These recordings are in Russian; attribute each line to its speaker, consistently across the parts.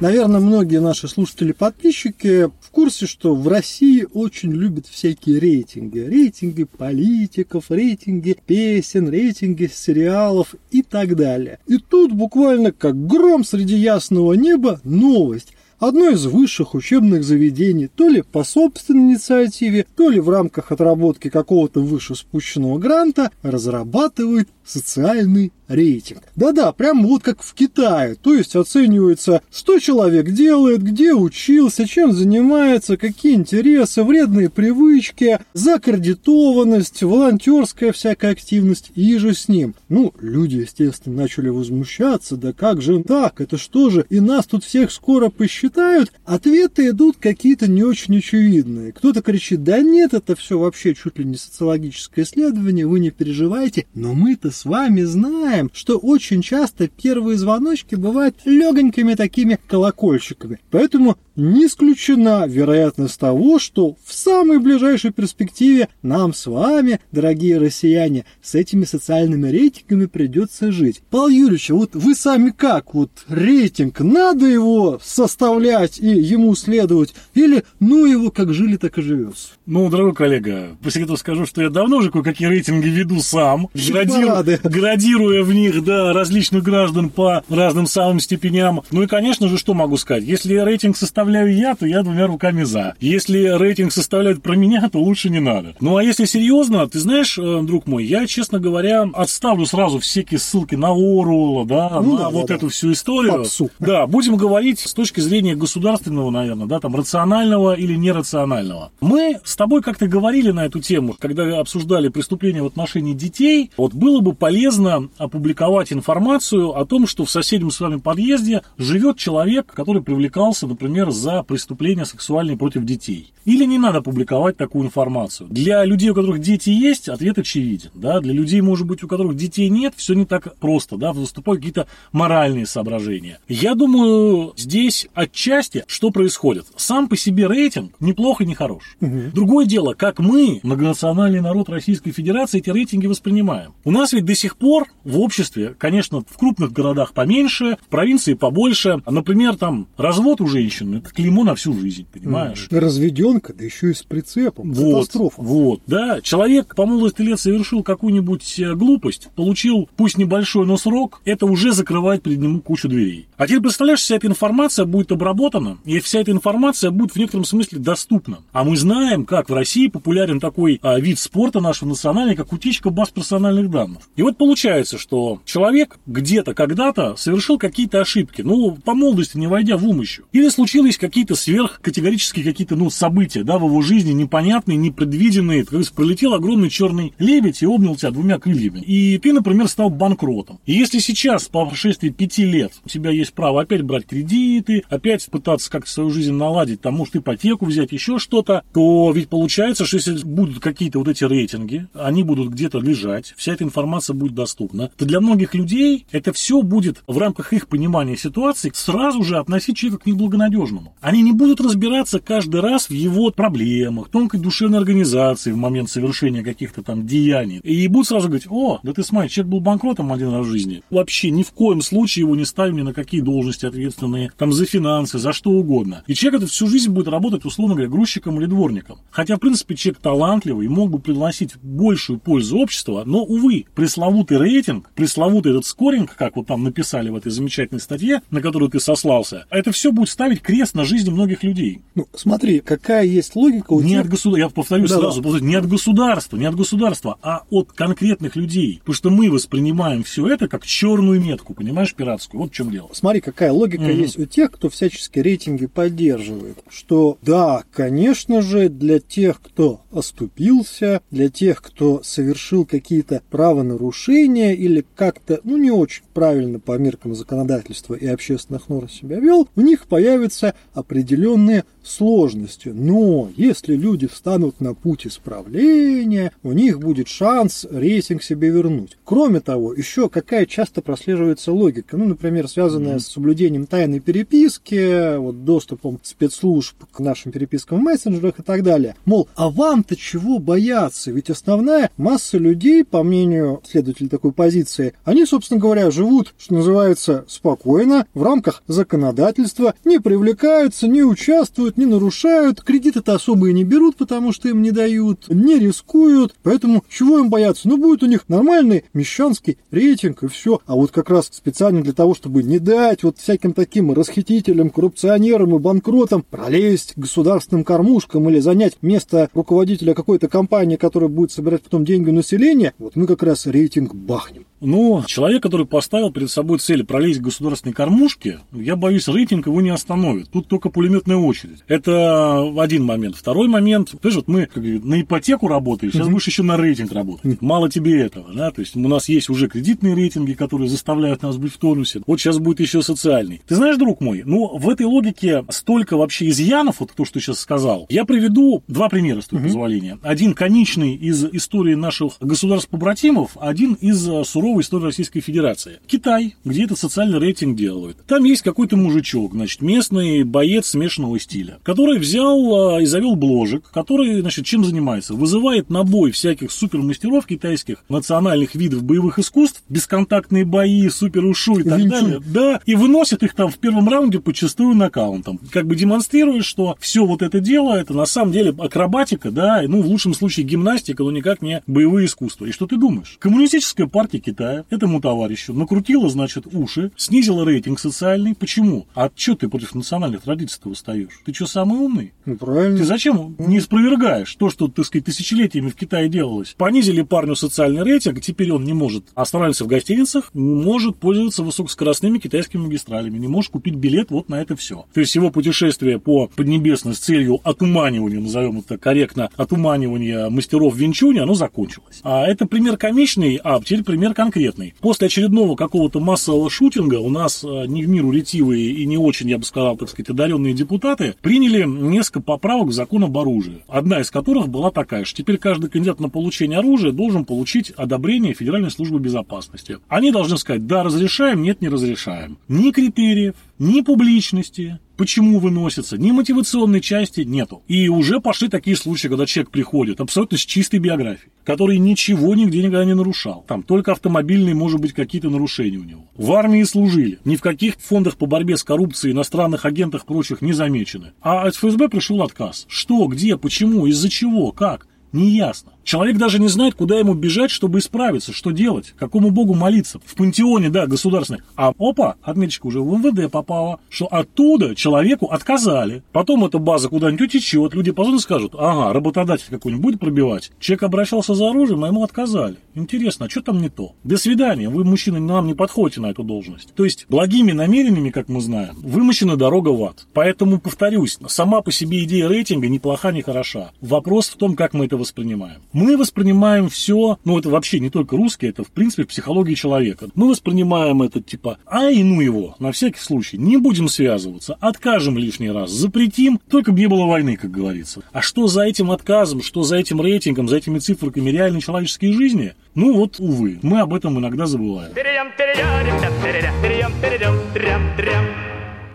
Speaker 1: Наверное, многие наши слушатели-подписчики в курсе, что в России очень любят всякие рейтинги. Рейтинги политиков, рейтинги песен, рейтинги сериалов и так далее. И тут буквально как гром среди ясного неба новость одно из высших учебных заведений, то ли по собственной инициативе, то ли в рамках отработки какого-то вышеспущенного гранта, разрабатывает социальный рейтинг. Да-да, прямо вот как в Китае. То есть оценивается, что человек делает, где учился, чем занимается, какие интересы, вредные привычки, закредитованность, волонтерская всякая активность и же с ним. Ну, люди, естественно, начали возмущаться, да как же так, это что же, и нас тут всех скоро посчитают? Ответы идут какие-то не очень очевидные. Кто-то кричит, да нет, это все вообще чуть ли не социологическое исследование, вы не переживайте, но мы-то с вами знаем, что очень часто первые звоночки бывают легонькими такими колокольчиками. Поэтому не исключена вероятность того, что в самой ближайшей перспективе нам с вами, дорогие россияне, с этими социальными рейтингами придется жить. Павел Юрьевич, вот вы сами как? Вот рейтинг, надо его составлять и ему следовать? Или ну его как жили, так и живется?
Speaker 2: Ну, дорогой коллега, по секрету скажу, что я давно уже кое-какие рейтинги веду сам, градирую, градируя в них, да, различных граждан по разным самым степеням. Ну и, конечно же, что могу сказать? Если рейтинг составляет составляю я, то я двумя руками за. Если рейтинг составляют про меня, то лучше не надо. Ну а если серьезно, ты знаешь, э, друг мой, я, честно говоря, отставлю сразу всякие ссылки на Оруэлла, да, ну, на да, вот да, эту да. всю историю. Попсу. Да, будем говорить с точки зрения государственного, наверное, да, там, рационального или нерационального. Мы с тобой как-то говорили на эту тему, когда обсуждали преступления в отношении детей. Вот было бы полезно опубликовать информацию о том, что в соседнем с вами подъезде живет человек, который привлекался, например, за преступления сексуальные против детей. Или не надо публиковать такую информацию. Для людей, у которых дети есть, ответ очевиден. Да? Для людей, может быть, у которых детей нет, все не так просто. Да? Выступают какие-то моральные соображения. Я думаю, здесь отчасти что происходит? Сам по себе рейтинг неплохо и не хорош. Угу. Другое дело, как мы, многонациональный народ Российской Федерации, эти рейтинги воспринимаем. У нас ведь до сих пор в обществе, конечно, в крупных городах поменьше, в провинции побольше. Например, там развод у женщин это клеймо на всю жизнь, понимаешь?
Speaker 1: Разведенка, да еще и с прицепом.
Speaker 2: Вот, Катастрофа. Вот, да. Человек по молодости лет совершил какую-нибудь э, глупость, получил, пусть небольшой, но срок, это уже закрывает перед ним кучу дверей. А теперь представляешь, вся эта информация будет обработана, и вся эта информация будет в некотором смысле доступна. А мы знаем, как в России популярен такой а, вид спорта нашего национального, как утечка баз персональных данных. И вот получается, что человек где-то, когда-то совершил какие-то ошибки, ну, по молодости не войдя в ум еще. Или случилось случились какие-то сверхкатегорические какие-то, ну, события, да, в его жизни, непонятные, непредвиденные. То есть пролетел огромный черный лебедь и обнял тебя двумя крыльями. И ты, например, стал банкротом. И если сейчас, по прошествии пяти лет, у тебя есть право опять брать кредиты, опять пытаться как-то свою жизнь наладить, там, может, ипотеку взять, еще что-то, то ведь получается, что если будут какие-то вот эти рейтинги, они будут где-то лежать, вся эта информация будет доступна, то для многих людей это все будет в рамках их понимания ситуации сразу же относить человека к неблагонадежному сложному. Они не будут разбираться каждый раз в его проблемах, тонкой душевной организации в момент совершения каких-то там деяний. И будут сразу говорить, о, да ты смотри, человек был банкротом один раз в жизни. Вообще ни в коем случае его не ставим ни на какие должности ответственные, там за финансы, за что угодно. И человек этот всю жизнь будет работать, условно говоря, грузчиком или дворником. Хотя, в принципе, человек талантливый, мог бы приносить большую пользу обществу, но, увы, пресловутый рейтинг, пресловутый этот скоринг, как вот там написали в этой замечательной статье, на которую ты сослался, это все будет ставить крест на жизни многих людей.
Speaker 1: Ну, смотри, какая есть логика у
Speaker 2: не тех... от государства, я повторю да, сразу, да. не от государства, не от государства, а от конкретных людей. Потому что мы воспринимаем все это как черную метку, понимаешь, пиратскую. Вот в чем дело.
Speaker 1: Смотри, какая логика mm-hmm. есть у тех, кто всячески рейтинги поддерживает. Что да, конечно же, для тех, кто оступился, для тех, кто совершил какие-то правонарушения или как-то, ну, не очень правильно по меркам законодательства и общественных норм себя вел, у них появится определенные сложности. Но если люди встанут на путь исправления, у них будет шанс рейтинг себе вернуть. Кроме того, еще какая часто прослеживается логика, ну, например, связанная mm-hmm. с соблюдением тайной переписки, вот доступом спецслужб к нашим перепискам в мессенджерах и так далее. Мол, а вам-то чего бояться? Ведь основная масса людей, по мнению следователей такой позиции, они, собственно говоря, живут, что называется, спокойно, в рамках законодательства, не привлекаются, не участвуют, не нарушают, кредиты-то особо и не берут, потому что им не дают, не рискуют, поэтому чего им бояться? Ну, будет у них нормальный мещанский рейтинг и все. А вот как раз специально для того, чтобы не дать вот всяким таким расхитителям, коррупционерам и банкротам пролезть государственным кормушкам или занять место руководителя какой-то компании, которая будет собирать потом деньги у населения, вот мы как раз рейтинг бахнем.
Speaker 2: Ну, человек, который поставил перед собой цель пролезть в государственной кормушке, я боюсь, рейтинг его не остановит. Тут только пулеметная очередь. Это один момент. Второй момент, понимаешь, вот мы как, на ипотеку работаем, сейчас будешь еще на рейтинг работать. Мало тебе этого, да, то есть у нас есть уже кредитные рейтинги, которые заставляют нас быть в тонусе. Вот сейчас будет еще социальный. Ты знаешь, друг мой, ну, в этой логике столько вообще изъянов, вот то, что ты сейчас сказал. Я приведу два примера, с твоего позволения. Один конечный из истории наших государств-побратимов, один из э, суровых суровой истории Российской Федерации. Китай, где этот социальный рейтинг делают. Там есть какой-то мужичок, значит, местный боец смешанного стиля, который взял а, и завел бложек, который, значит, чем занимается? Вызывает на бой всяких супермастеров китайских национальных видов боевых искусств, бесконтактные бои, супер ушу и так Винчун. далее. Да, и выносит их там в первом раунде почастую нокаутом. Как бы демонстрируя, что все вот это дело, это на самом деле акробатика, да, ну, в лучшем случае гимнастика, но никак не боевые искусства. И что ты думаешь? Коммунистическая партия Китая Китая этому товарищу накрутила, значит, уши, снизила рейтинг социальный. Почему? А что ты против национальных традиций-то восстаешь? Ты что, самый умный?
Speaker 1: Ну, правильно.
Speaker 2: Ты зачем не спровергаешь то, что, так сказать, тысячелетиями в Китае делалось? Понизили парню социальный рейтинг, теперь он не может останавливаться в гостиницах, может пользоваться высокоскоростными китайскими магистралями, не может купить билет вот на это все. То есть его путешествие по Поднебесной с целью отуманивания, назовем это корректно, отуманивания мастеров Винчуня, оно закончилось. А это пример комичный, а теперь пример конкретный конкретный. После очередного какого-то массового шутинга у нас э, не в миру ретивые и не очень, я бы сказал, так сказать, одаренные депутаты приняли несколько поправок в закон об оружии. Одна из которых была такая, что теперь каждый кандидат на получение оружия должен получить одобрение Федеральной службы безопасности. Они должны сказать, да, разрешаем, нет, не разрешаем. Ни критериев, ни публичности, почему выносится, ни мотивационной части нету. И уже пошли такие случаи, когда человек приходит абсолютно с чистой биографией, который ничего нигде никогда не нарушал. Там только автомобильные, может быть, какие-то нарушения у него. В армии служили. Ни в каких фондах по борьбе с коррупцией, иностранных агентах прочих не замечены. А от ФСБ пришел отказ. Что, где, почему, из-за чего, как? Неясно. Человек даже не знает, куда ему бежать, чтобы исправиться, что делать, какому богу молиться. В пантеоне, да, государственный. А опа, отметочка уже в МВД попала, что оттуда человеку отказали. Потом эта база куда-нибудь утечет, люди позвонят и скажут, ага, работодатель какой-нибудь будет пробивать. Человек обращался за оружием, а ему отказали. Интересно, а что там не то? До свидания, вы, мужчина, нам не подходите на эту должность. То есть, благими намерениями, как мы знаем, вымощена дорога в ад. Поэтому, повторюсь, сама по себе идея рейтинга ни плоха, ни хороша. Вопрос в том, как мы это воспринимаем. Мы воспринимаем все, ну это вообще не только русские, это в принципе психология человека. Мы воспринимаем это типа, а и ну его, на всякий случай, не будем связываться, откажем лишний раз, запретим, только бы не было войны, как говорится. А что за этим отказом, что за этим рейтингом, за этими цифрами реальной человеческой жизни? Ну вот, увы, мы об этом иногда забываем.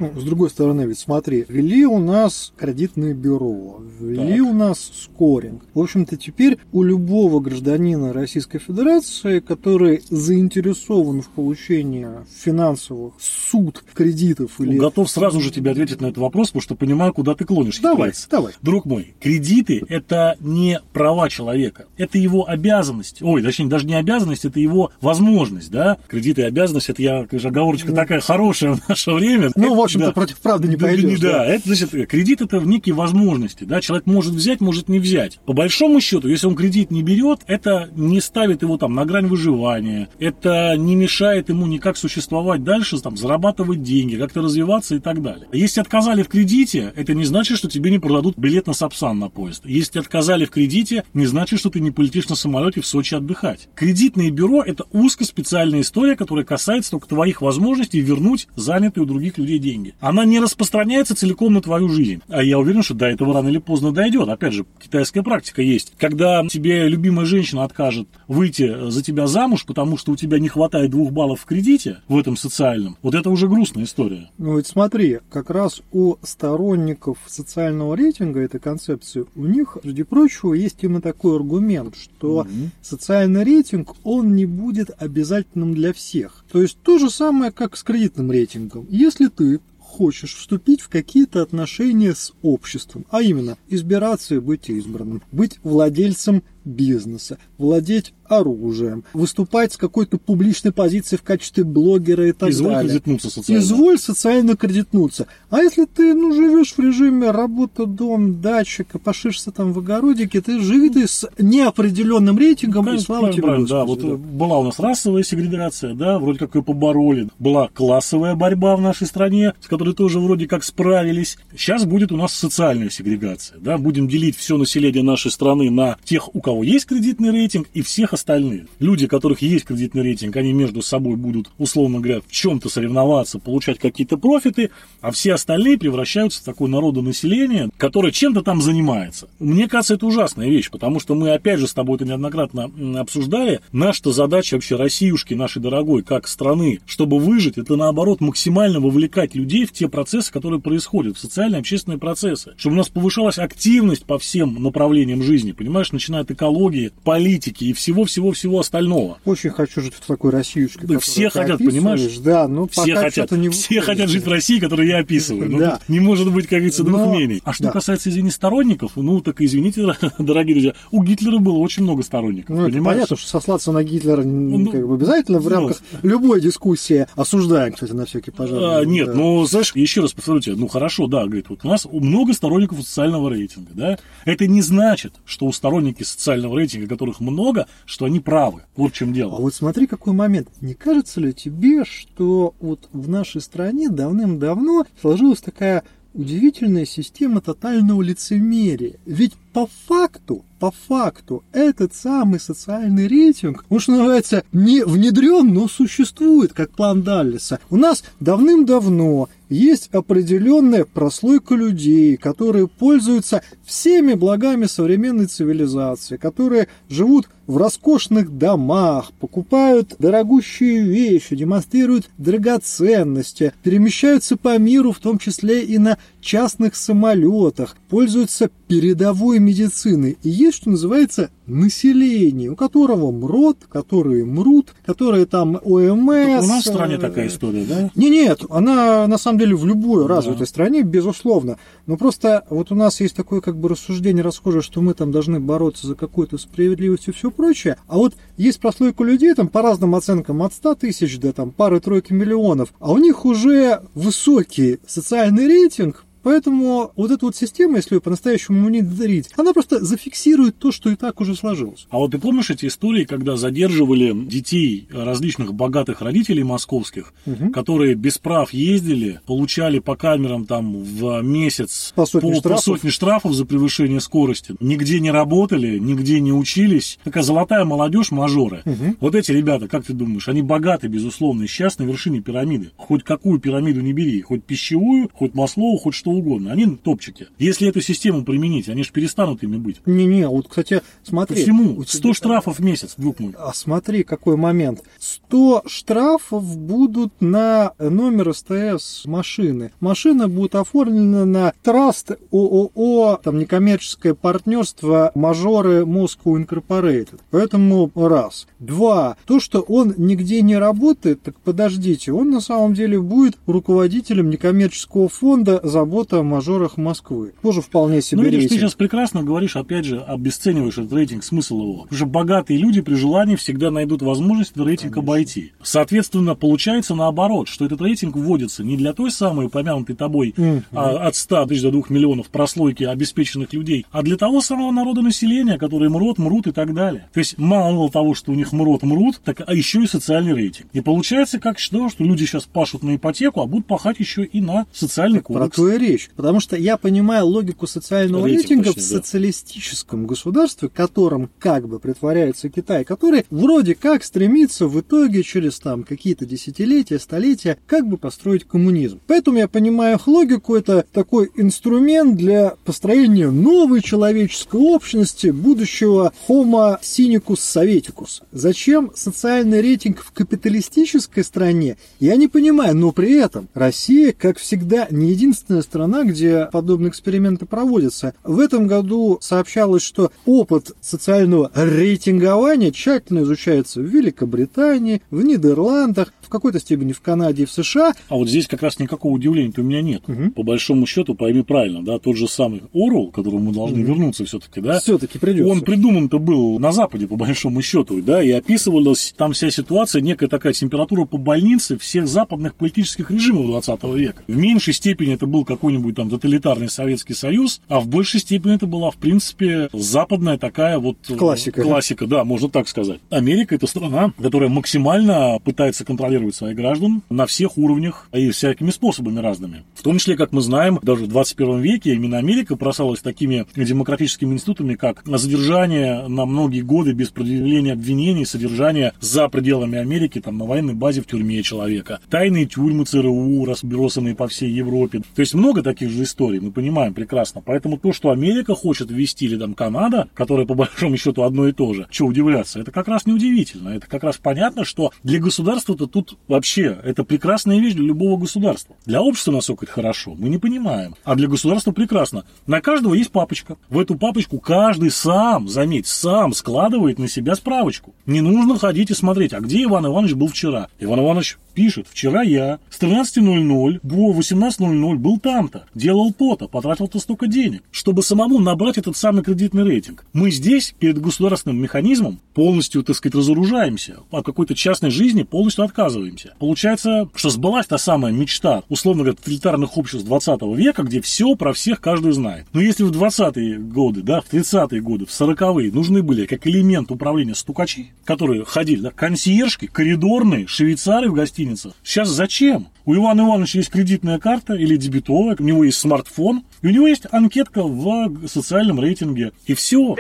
Speaker 1: Ну, с другой стороны, ведь смотри, ввели у нас кредитное бюро, ввели так. у нас скоринг. В общем-то, теперь у любого гражданина Российской Федерации, который заинтересован в получении финансовых суд кредитов или...
Speaker 2: Ну, готов сразу же тебе ответить на этот вопрос, потому что понимаю, куда ты клонишь.
Speaker 1: Давай, хитрец. давай.
Speaker 2: Друг мой, кредиты – это не права человека, это его обязанность. Ой, точнее, даже не обязанность, это его возможность, да? Кредиты и обязанность – это я, конечно, оговорочка ну, такая хорошая в наше время.
Speaker 1: Ну, в общем-то, да. против правды не пойдешь.
Speaker 2: Да, да, это значит, кредит это в некие возможности, да, человек может взять, может не взять. По большому счету, если он кредит не берет, это не ставит его там на грань выживания, это не мешает ему никак существовать дальше, там, зарабатывать деньги, как-то развиваться и так далее. Если отказали в кредите, это не значит, что тебе не продадут билет на Сапсан на поезд. Если отказали в кредите, не значит, что ты не полетишь на самолете в Сочи отдыхать. Кредитное бюро – это узкоспециальная история, которая касается только твоих возможностей вернуть занятые у других людей деньги рейтинге, она не распространяется целиком на твою жизнь. А я уверен, что до этого рано или поздно дойдет. Опять же, китайская практика есть. Когда тебе любимая женщина откажет выйти за тебя замуж, потому что у тебя не хватает двух баллов в кредите в этом социальном, вот это уже грустная история.
Speaker 1: Ну ведь смотри, как раз у сторонников социального рейтинга этой концепции, у них, среди прочего, есть именно такой аргумент, что угу. социальный рейтинг, он не будет обязательным для всех. То есть то же самое, как с кредитным рейтингом. Если ты хочешь вступить в какие-то отношения с обществом, а именно избираться и быть избранным, быть владельцем бизнеса, владеть оружием, выступать с какой-то публичной позицией в качестве блогера и так
Speaker 2: Изволь
Speaker 1: далее.
Speaker 2: кредитнуться социально.
Speaker 1: Изволь социально кредитнуться. А если ты ну, живешь в режиме работа, дом, дача, копошишься там в огородике, ты живи ты с неопределенным рейтингом,
Speaker 2: Ну,
Speaker 1: и слава тебе,
Speaker 2: правильно, да, вот э, была у нас расовая сегрегация, да, вроде как ее побороли. Была классовая борьба в нашей стране, с которой тоже вроде как справились. Сейчас будет у нас социальная сегрегация, да, будем делить все население нашей страны на тех, у кого есть кредитный рейтинг, и всех остальных. Люди, у которых есть кредитный рейтинг, они между собой будут, условно говоря, в чем-то соревноваться, получать какие-то профиты, а все остальные превращаются в такое народонаселение, которое чем-то там занимается. Мне кажется, это ужасная вещь, потому что мы, опять же, с тобой это неоднократно обсуждали. Наша задача вообще Россиюшки, нашей дорогой, как страны, чтобы выжить, это наоборот максимально вовлекать людей в те процессы, которые происходят, в социальные, общественные процессы. Чтобы у нас повышалась активность по всем направлениям жизни, понимаешь, начиная от экологии, политики и всего-всего-всего остального.
Speaker 1: Очень хочу жить в такой Россиюшке.
Speaker 2: Да, все хотят, понимаешь?
Speaker 1: Да, но
Speaker 2: Все хотят,
Speaker 1: не
Speaker 2: все
Speaker 1: выходит.
Speaker 2: хотят жить в России, которую я описываю. Ну,
Speaker 1: Да.
Speaker 2: не может быть, как говорится, двух
Speaker 1: Но-
Speaker 2: мнений. А что
Speaker 1: да.
Speaker 2: касается, извини, сторонников, ну, так извините, дорогие друзья, у Гитлера было очень много сторонников,
Speaker 1: Ну,
Speaker 2: понимаешь?
Speaker 1: понятно, что сослаться на Гитлера
Speaker 2: Ну,
Speaker 1: как бы обязательно в
Speaker 2: ну,
Speaker 1: рамках любой дискуссии. Осуждаем, кстати, на всякий пожар.
Speaker 2: А, нет,
Speaker 1: Да.
Speaker 2: ну, знаешь, еще раз повторю тебе, ну, хорошо, да, говорит, вот у нас много сторонников социального рейтинга, да, это не значит, что у сторонники социального рейтинга, которых много, что они правы, вот в чем
Speaker 1: А
Speaker 2: дело.
Speaker 1: вот смотри, какой момент. Не кажется ли тебе, что вот в нашей стране давным-давно сложилась такая удивительная система тотального лицемерия? Ведь по факту, по факту, этот самый социальный рейтинг, он, что называется, не внедрен, но существует, как план Даллеса. У нас давным-давно есть определенная прослойка людей, которые пользуются всеми благами современной цивилизации, которые живут в роскошных домах, покупают дорогущие вещи, демонстрируют драгоценности, перемещаются по миру, в том числе и на частных самолетах, пользуются передовой медициной. И есть, что называется, население, у которого мрот, которые мрут, которые там ОМС.
Speaker 2: у нас в стране
Speaker 1: э,
Speaker 2: такая история, да?
Speaker 1: не, нет, она на самом деле в любой
Speaker 2: Да.
Speaker 1: развитой стране, безусловно. Но просто вот у нас есть такое как бы рассуждение расхожее, что мы там должны бороться за какую-то справедливость и все прочее. А вот есть прослойка людей, там по разным оценкам от 100 тысяч до там пары-тройки миллионов, а у них уже высокий социальный рейтинг, Поэтому вот эта вот система, если ее по-настоящему внедрить, она просто зафиксирует то, что и так уже сложилось.
Speaker 2: А вот ты помнишь эти истории, когда задерживали детей различных богатых родителей московских,
Speaker 1: Мгм.
Speaker 2: которые без прав ездили, получали по камерам там в месяц
Speaker 1: По сотне
Speaker 2: по
Speaker 1: штрафов.
Speaker 2: сотне штрафов за превышение скорости, нигде не работали, нигде не учились. Такая золотая молодежь, мажоры.
Speaker 1: Мгм.
Speaker 2: Вот эти ребята, как ты думаешь, они богаты, безусловно, и сейчас на вершине пирамиды. Хоть какую пирамиду не бери, хоть пищевую, хоть Маслову, хоть что угодно. Они топчики. Если эту систему применить, они же перестанут ими быть.
Speaker 1: Не-не, вот, кстати, смотри.
Speaker 2: Почему?
Speaker 1: у
Speaker 2: 100
Speaker 1: тебя-
Speaker 2: штрафов в месяц, друг мой.
Speaker 1: А смотри, какой момент. 100 штрафов будут на номер СТС машины. Машина будет оформлена на Траст ООО, там некоммерческое партнерство Мажоры Moscow Incorporated. Поэтому раз. Два. То, что он нигде не работает, так подождите, он на самом деле будет руководителем некоммерческого фонда «Забота о мажорах Москвы». Тоже вполне себе
Speaker 2: Ну, видишь, ты сейчас прекрасно говоришь, опять же, обесцениваешь этот рейтинг, смысл его. Что богатые люди при желании всегда найдут возможность этот рейтинг обойти. Соответственно, получается наоборот, что этот рейтинг вводится не для той самой упомянутой тобой а, от 100 тысяч до 2 миллионов прослойки обеспеченных людей, а для того самого народа населения, которые мрут, мрут и так далее. То есть мало того, что у них мрут, мрут, так а еще и социальный рейтинг. И получается как что, что люди сейчас пашут на ипотеку, а будут пахать еще и на социальный
Speaker 1: Про
Speaker 2: кодекс.
Speaker 1: то и речь. Речь, потому что я понимаю логику социального
Speaker 2: Рейтинг,
Speaker 1: рейтинга
Speaker 2: точнее,
Speaker 1: в
Speaker 2: да.
Speaker 1: социалистическом государстве, которым как бы притворяется Китай, который вроде как стремится в итоге через там какие-то десятилетия, столетия как бы построить коммунизм. Поэтому я понимаю их логику, это такой инструмент для построения новой человеческой общности, будущего Homo sinicus советикус. Зачем социальный рейтинг в капиталистической стране, я не понимаю, но при этом Россия, как всегда, не единственная страна, где подобные эксперименты проводятся. В этом году сообщалось, что опыт социального рейтингования тщательно изучается в Великобритании, в Нидерландах, в какой-то степени в Канаде и в США.
Speaker 2: А вот здесь как раз никакого удивления у меня нет.
Speaker 1: Мгм.
Speaker 2: По большому счету, пойми правильно, да, тот же самый Орел, к которому мы должны вернуться все-таки, да,
Speaker 1: Все-таки придется.
Speaker 2: Он придуман-то был на Западе, по большому счету, да, и описывалась там вся ситуация, некая такая температура по больнице всех западных политических режимов 20 века. В меньшей степени это был какой-нибудь там тоталитарный Советский Союз, а в большей степени это была, в принципе, западная такая вот... э,
Speaker 1: Классика?
Speaker 2: Классика, да, можно так сказать. Америка – это страна, которая максимально пытается контролировать своих граждан на всех уровнях и всякими способами разными. В том числе, как мы знаем, даже в 21 веке именно Америка бросалась такими демократическими институтами, как задержание на многие годы без предъявления обвинений, содержание за пределами Америки, там, на военной базе в тюрьме человека, тайные тюрьмы ЦРУ, разбросанные по всей Европе. То есть много таких же историй, мы понимаем прекрасно. Поэтому то, что Америка хочет ввести, или там Канада, которая по большому счету одно и то же, что удивляться, это как раз неудивительно. Это как раз понятно, что для государства-то тут вообще это прекрасная вещь для любого государства. Для общества, насколько это хорошо, мы не понимаем. А для государства прекрасно. На каждого есть папочка. В эту папочку каждый сам, заметь, сам складывает на себя справочку. Не нужно ходить и смотреть, а где Иван Иванович был вчера. Иван Иванович пишет, вчера я с 13.00 до 18.00 был там-то, делал то-то, потратил-то столько денег, чтобы самому набрать этот самый кредитный рейтинг. Мы здесь, перед государственным механизмом, полностью, так сказать, разоружаемся, от какой-то частной жизни полностью отказываемся. Получается, что сбылась та самая мечта, условно говоря, тоталитарных обществ 20 века, где все про всех каждый знает. Но если в 20-е годы, да, в 30-е годы, в 40-е нужны были как элемент управления стукачи, которые ходили, да, консьержки, коридорные, швейцары в гостиницах. Сейчас зачем? У Ивана Ивановича есть кредитная карта или дебетовая, у него есть смартфон, и у него есть анкетка в социальном рейтинге. И все.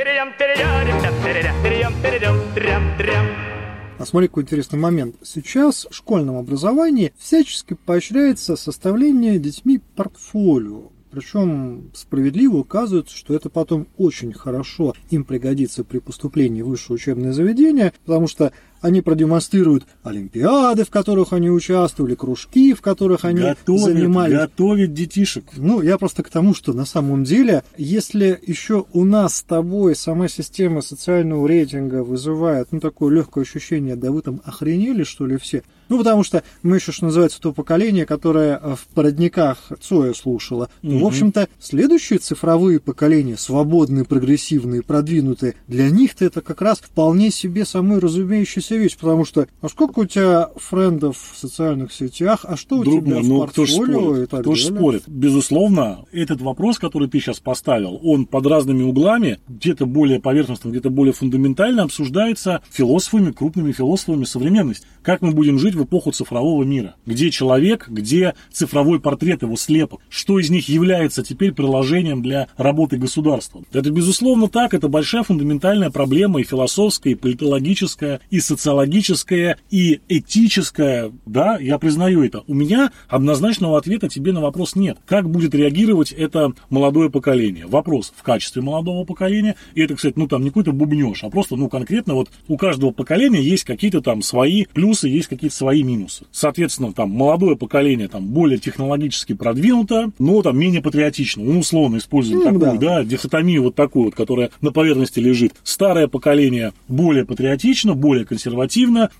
Speaker 1: А смотри, какой интересный момент. Сейчас в школьном образовании всячески поощряется составление детьми портфолио. Причем справедливо указывается, что это потом очень хорошо им пригодится при поступлении в высшее учебное заведение, потому что они продемонстрируют олимпиады, в которых они участвовали, кружки, в которых они
Speaker 2: Готовят,
Speaker 1: занимались.
Speaker 2: готовят детишек.
Speaker 1: Ну, я просто к тому, что на самом деле, если еще у нас с тобой сама система социального рейтинга вызывает, ну, такое легкое ощущение, да вы там охренели, что ли, все? Ну, потому что мы еще, что называется, то поколение, которое э, в породниках Цоя слушало. Ну,
Speaker 2: Мгм.
Speaker 1: в общем-то, следующие цифровые поколения, свободные, прогрессивные, продвинутые, для них-то это как раз вполне себе самой разумеющаяся вещь, потому что, а сколько у тебя френдов в социальных сетях, а что у
Speaker 2: Друг
Speaker 1: тебя
Speaker 2: мой,
Speaker 1: в
Speaker 2: ну кто
Speaker 1: портфолио и
Speaker 2: спорит?
Speaker 1: так
Speaker 2: Кто
Speaker 1: далее?
Speaker 2: спорит? Безусловно, этот вопрос, который ты сейчас поставил, он под разными углами, где-то более поверхностно, где-то более фундаментально обсуждается философами, крупными философами современности. Как мы будем жить в эпоху цифрового мира? Где человек, где цифровой портрет его слепок? Что из них является теперь приложением для работы государства? Это, безусловно, так. Это большая фундаментальная проблема и философская, и политологическая, и социологическая, и этическая. Да, я признаю это. У меня однозначного ответа тебе на вопрос нет. Как будет реагировать это молодое поколение? Вопрос в качестве молодого поколения. И это, кстати, ну там не какой-то бубнеж, а просто, ну, конкретно вот у каждого поколения есть какие-то там свои плюсы, есть какие-то свои минусы. Соответственно, там молодое поколение там более технологически продвинуто, но там менее патриотично. Ну, условно используем
Speaker 1: Ну,
Speaker 2: такую,
Speaker 1: да.
Speaker 2: да, дихотомию вот такую вот, которая на поверхности лежит. Старое поколение более патриотично, более консервативно,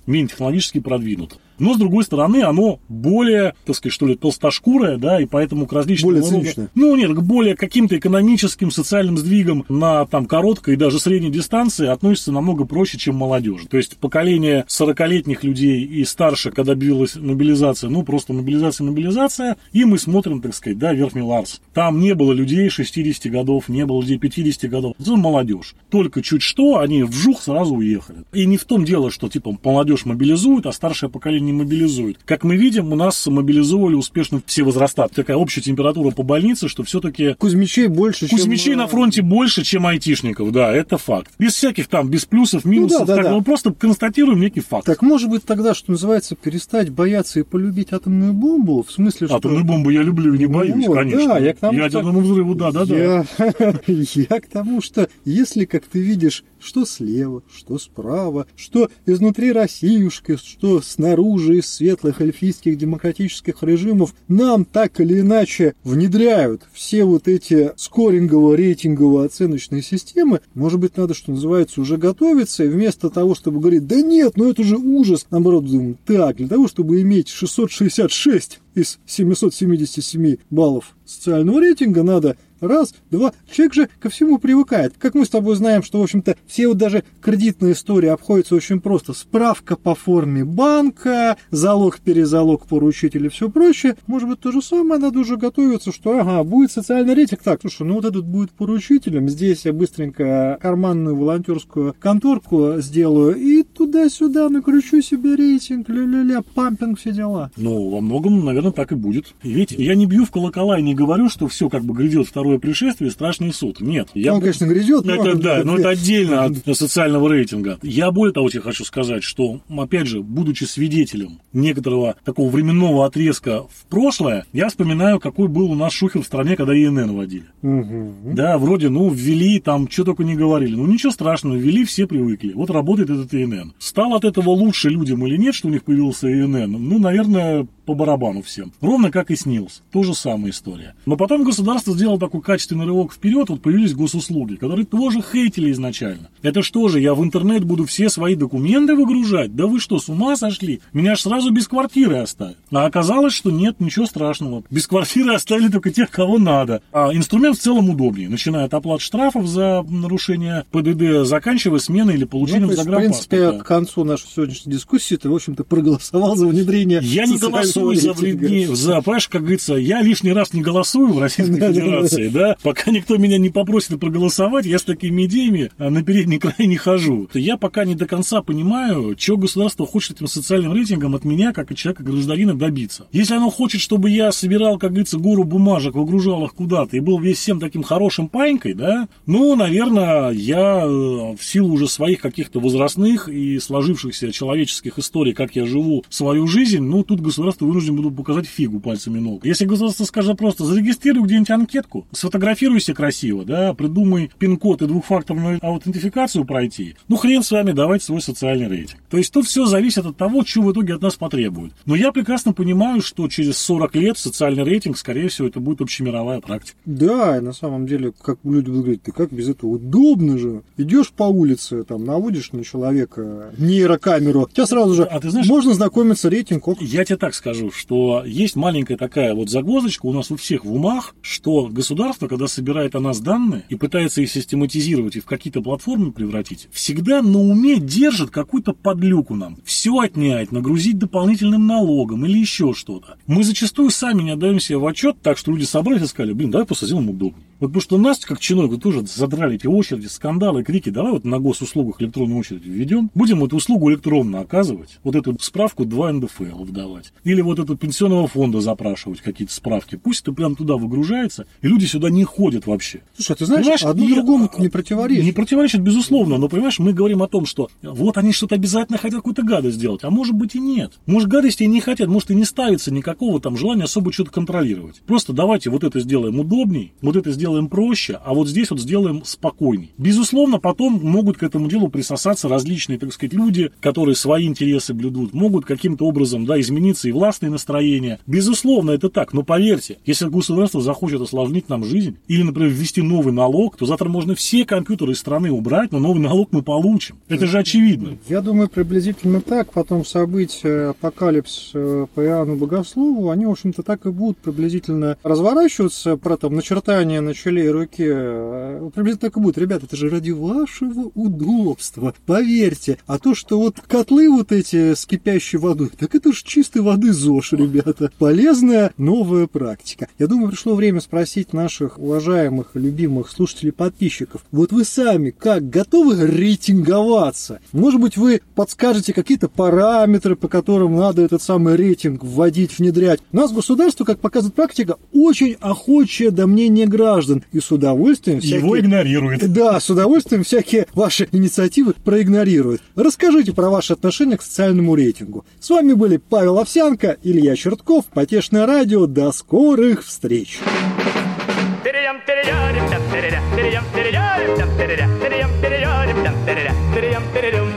Speaker 2: менее технологически продвинуто. Но, с другой стороны, оно более, так сказать, что ли, толстошкурое, да, и поэтому к различным...
Speaker 1: Более
Speaker 2: рода-
Speaker 1: циничное.
Speaker 2: Ну, нет, к более каким-то экономическим, социальным сдвигам на там короткой и даже средней дистанции относится намного проще, чем молодежь. То есть поколение 40-летних людей и старше, когда билась мобилизация, ну, просто мобилизация, мобилизация, и мы смотрим, так сказать, да, верхний Ларс. Там не было людей 60 годов, не было людей 50 годов. Это молодежь. Только чуть что, они вжух сразу уехали. И не в том дело, что, типа, молодежь мобилизует, а старшее поколение не мобилизуют. Как мы видим, у нас мобилизовали успешно все возраста. Такая общая температура по больнице, что все-таки...
Speaker 1: Кузьмичей больше,
Speaker 2: Кузьмичей
Speaker 1: чем...
Speaker 2: на фронте больше, чем айтишников, да, это факт. Без всяких там, без плюсов, минусов.
Speaker 1: Ну, да, да,
Speaker 2: так,
Speaker 1: да.
Speaker 2: Мы просто констатируем некий факт.
Speaker 1: Так может быть тогда, что называется, перестать бояться и полюбить атомную бомбу? В смысле, что...
Speaker 2: Атомную бомбу я люблю и не боюсь,
Speaker 1: Вот,
Speaker 2: конечно.
Speaker 1: да, я к тому, что-
Speaker 2: Ядерному взрыву, да, да, да.
Speaker 1: Я... я к тому, что если, как ты видишь, что слева, что справа, что изнутри Россиюшки, что снаружи из светлых эльфийских демократических режимов, нам так или иначе внедряют все вот эти скорингово-рейтингово-оценочные системы, может быть, надо, что называется, уже готовиться, и вместо того, чтобы говорить, да нет, ну это же ужас, наоборот, думаем, так, для того, чтобы иметь 666 из 777 баллов социального рейтинга, надо Раз, два. Человек же ко всему привыкает. Как мы с тобой знаем, что, в общем-то, все вот даже кредитные истории обходятся очень просто. Справка по форме банка, залог, перезалог, поручитель и все прочее. Может быть, то же самое надо уже готовиться, что, ага, будет социальный рейтинг. Так, слушай, ну вот этот будет поручителем. Здесь я быстренько карманную волонтерскую конторку сделаю и туда-сюда накручу себе рейтинг, ля-ля-ля, пампинг, все дела.
Speaker 2: Ну, во многом, наверное, так и будет. Ведь я не бью в колокола и не говорю, что все как бы грядет второе пришествие, страшный суд. Нет. Я
Speaker 1: Он,
Speaker 2: б-
Speaker 1: конечно, грядет, но...
Speaker 2: Это да, но это отдельно от социального рейтинга. Я более того тебе хочу сказать, что, опять же, будучи свидетелем некоторого такого временного отрезка в прошлое, я вспоминаю, какой был у нас шухер в стране, когда ИНН вводили.
Speaker 1: Мгм.
Speaker 2: Да, вроде, ну, ввели, там, что только не говорили. Ну, ничего страшного, ввели, все привыкли. Вот работает этот ИНН. Стал от этого лучше людям или нет, что у них появился ИНН? Ну, наверное, по барабану всем. Ровно как и снился. То же самая история. Но потом государство сделало такой качественный рывок вперед, вот появились госуслуги, которые тоже хейтили изначально. Это что же, я в интернет буду все свои документы выгружать? Да вы что, с ума сошли? Меня ж сразу без квартиры оставят. А оказалось, что нет, ничего страшного. Без квартиры оставили только тех, кого надо. А инструмент в целом удобнее. Начиная от оплат штрафов за нарушение ПДД, заканчивая сменой или
Speaker 1: Ну,
Speaker 2: получением
Speaker 1: то есть, в принципе, к концу нашей сегодняшней дискуссии ты, в общем-то, проголосовал за внедрение
Speaker 2: Я не
Speaker 1: социального
Speaker 2: голосую за вреднее, за, понимаешь, как говорится, я лишний раз не голосую в Российской. Федерации, да, пока никто меня не попросит проголосовать, я с такими идеями на передний край не хожу. Я пока не до конца понимаю, чего государство хочет этим социальным рейтингом от меня, как от человека, гражданина, добиться. Если оно хочет, чтобы я собирал, как говорится, гору бумажек, выгружал их куда-то и был весь всем таким хорошим панькой, да, ну, наверное, я э, в силу уже своих каких-то возрастных и сложившихся человеческих историй, как я живу свою жизнь, ну, тут государство вынужден буду показать фигу пальцами ног. Если государство скажет просто, зарегистрируй где-нибудь анкетку, сфотографируйся красиво, да, придумай пин-код и двухфакторную аутентификацию пройти, ну, хрен с вами, давайте свой социальный рейтинг. То есть тут все зависит от того, что в итоге от нас потребуют. Но я прекрасно понимаю, что через 40 лет социальный рейтинг, скорее всего, это будет общемировая практика.
Speaker 1: Да, и на самом деле, как люди будут говорить, ты как без этого удобно же. Идешь по улице, там, наводишь на человека нейрокамеру, у тебя сразу же
Speaker 2: А ты знаешь-
Speaker 1: можно знакомиться, рейтинг, ок.
Speaker 2: Я тебе так скажу, что есть маленькая такая вот загвоздочка у нас у всех в умах, что государство, когда собирает о нас данные и пытается их систематизировать и в какие-то платформы превратить, всегда на уме держит какую-то подлюку нам. Все отнять, нагрузить дополнительным налогом или еще что-то. Мы зачастую сами не отдаем себе в отчет, так что люди собрались и сказали, блин, давай просто сделаем удобнее. Вот потому что нас, как чиновников, тоже задрали эти очереди, скандалы, крики. Давай вот на госуслугах электронную очередь введем. Будем эту услугу электронно оказывать. Вот эту справку 2 НДФЛ выдавать. Или вот эту пенсионного фонда запрашивать какие-то справки. Пусть это прям туда выгружается, и люди сюда не ходят вообще.
Speaker 1: Слушай, а ты знаешь,
Speaker 2: Понимаешь,
Speaker 1: одно
Speaker 2: и-
Speaker 1: другому не противоречит.
Speaker 2: Не противоречит, безусловно, но, понимаешь, мы говорим о том, что вот они что-то обязательно хотят какую-то гадость сделать, а может быть и нет. Может, гадости и не хотят, может, и не ставится никакого там желания особо что-то контролировать. Просто давайте вот это сделаем удобней, вот это сделаем проще, а вот здесь вот сделаем спокойней. Безусловно, потом могут к этому делу присосаться различные, так сказать, люди, которые свои интересы блюдут, могут каким-то образом, да, измениться и властные настроения. Безусловно, это так, но поверьте, если государство захочет осложнить нам жизнь, или, например, ввести новый налог, то завтра можно все компьютеры из страны убрать, но новый налог мы получим. Это же очевидно.
Speaker 1: Я думаю, приблизительно так. Потом события апокалипс э, по Иоанну Богослову, они, в общем-то, так и будут приблизительно разворачиваться про там начертание на челе и руке э, приблизительно так и будет. Ребята, это же ради вашего удобства, поверьте. А то, что вот котлы вот эти с кипящей водой, так это же чистой воды ЗОЖ, ребята. Полезная новая практика. Я думаю, пришло время спросить наших уважаемых, любимых слушателей, подписчиков. Вот вы сами как, готовы рейтинговаться? Может быть, вы подскажете какие-то параметры, по которым надо этот самый рейтинг вводить, внедрять? У нас государство, как показывает практика, очень охочее до мнения граждан и с удовольствием всякие...
Speaker 2: Его игнорирует.
Speaker 1: Да, с удовольствием всякие ваши инициативы проигнорируют. Расскажите про ваши отношения к социальному рейтингу. С вами были Павел Овсянко, Илья Чертков, Потешное радио. До скорых встреч!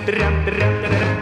Speaker 1: Thank you.